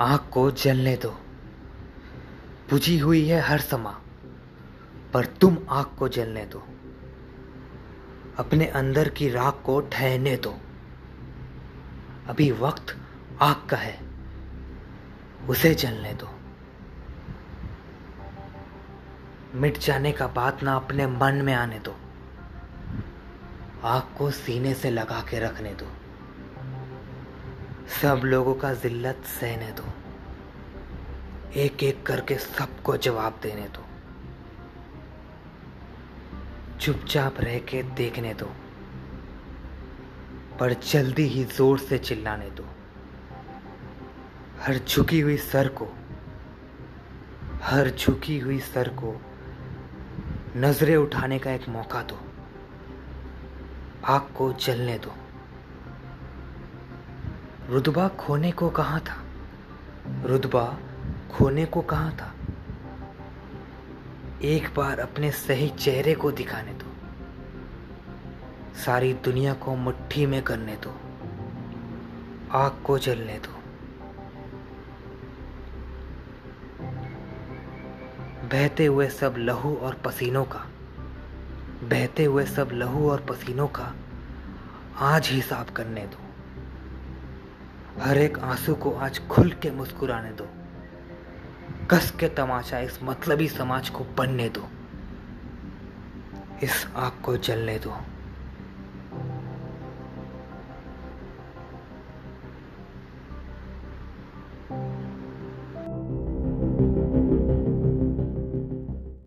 आग को जलने दो। बुझी हुई है हर समा, पर तुम आग को जलने दो। अपने अंदर की राख को ठहरने दो। अभी वक्त आग का है, उसे जलने दो। मिट जाने का बात ना अपने मन में आने दो। आग को सीने से लगा के रखने दो। सब लोगों का जिल्लत सहने दो। एक एक करके सबको जवाब देने दो। चुपचाप रह के देखने दो। पर जल्दी ही ज़ोर से चिल्लाने दो। हर झुकी हुई सर को, हर झुकी हुई सर को नज़रें उठाने का एक मौका दो। आग को जलने दो। रुतबा खोने को कहा था? रुतबा खोने को कहा था? एक बार अपने सही चेहरे को दिखाने दो। सारी दुनिया को मुट्ठी में करने दो। आग को जलने दो। बहते हुए सब लहू और पसीनों का, बहते हुए सब लहू और पसीनों का आज हिसाब करने दो। हर एक आँसू को आज खुल के मुस्कुराने दो। कस के तमाशा इस मतलबी समाज को बनने दो। इस आग को जलने दो।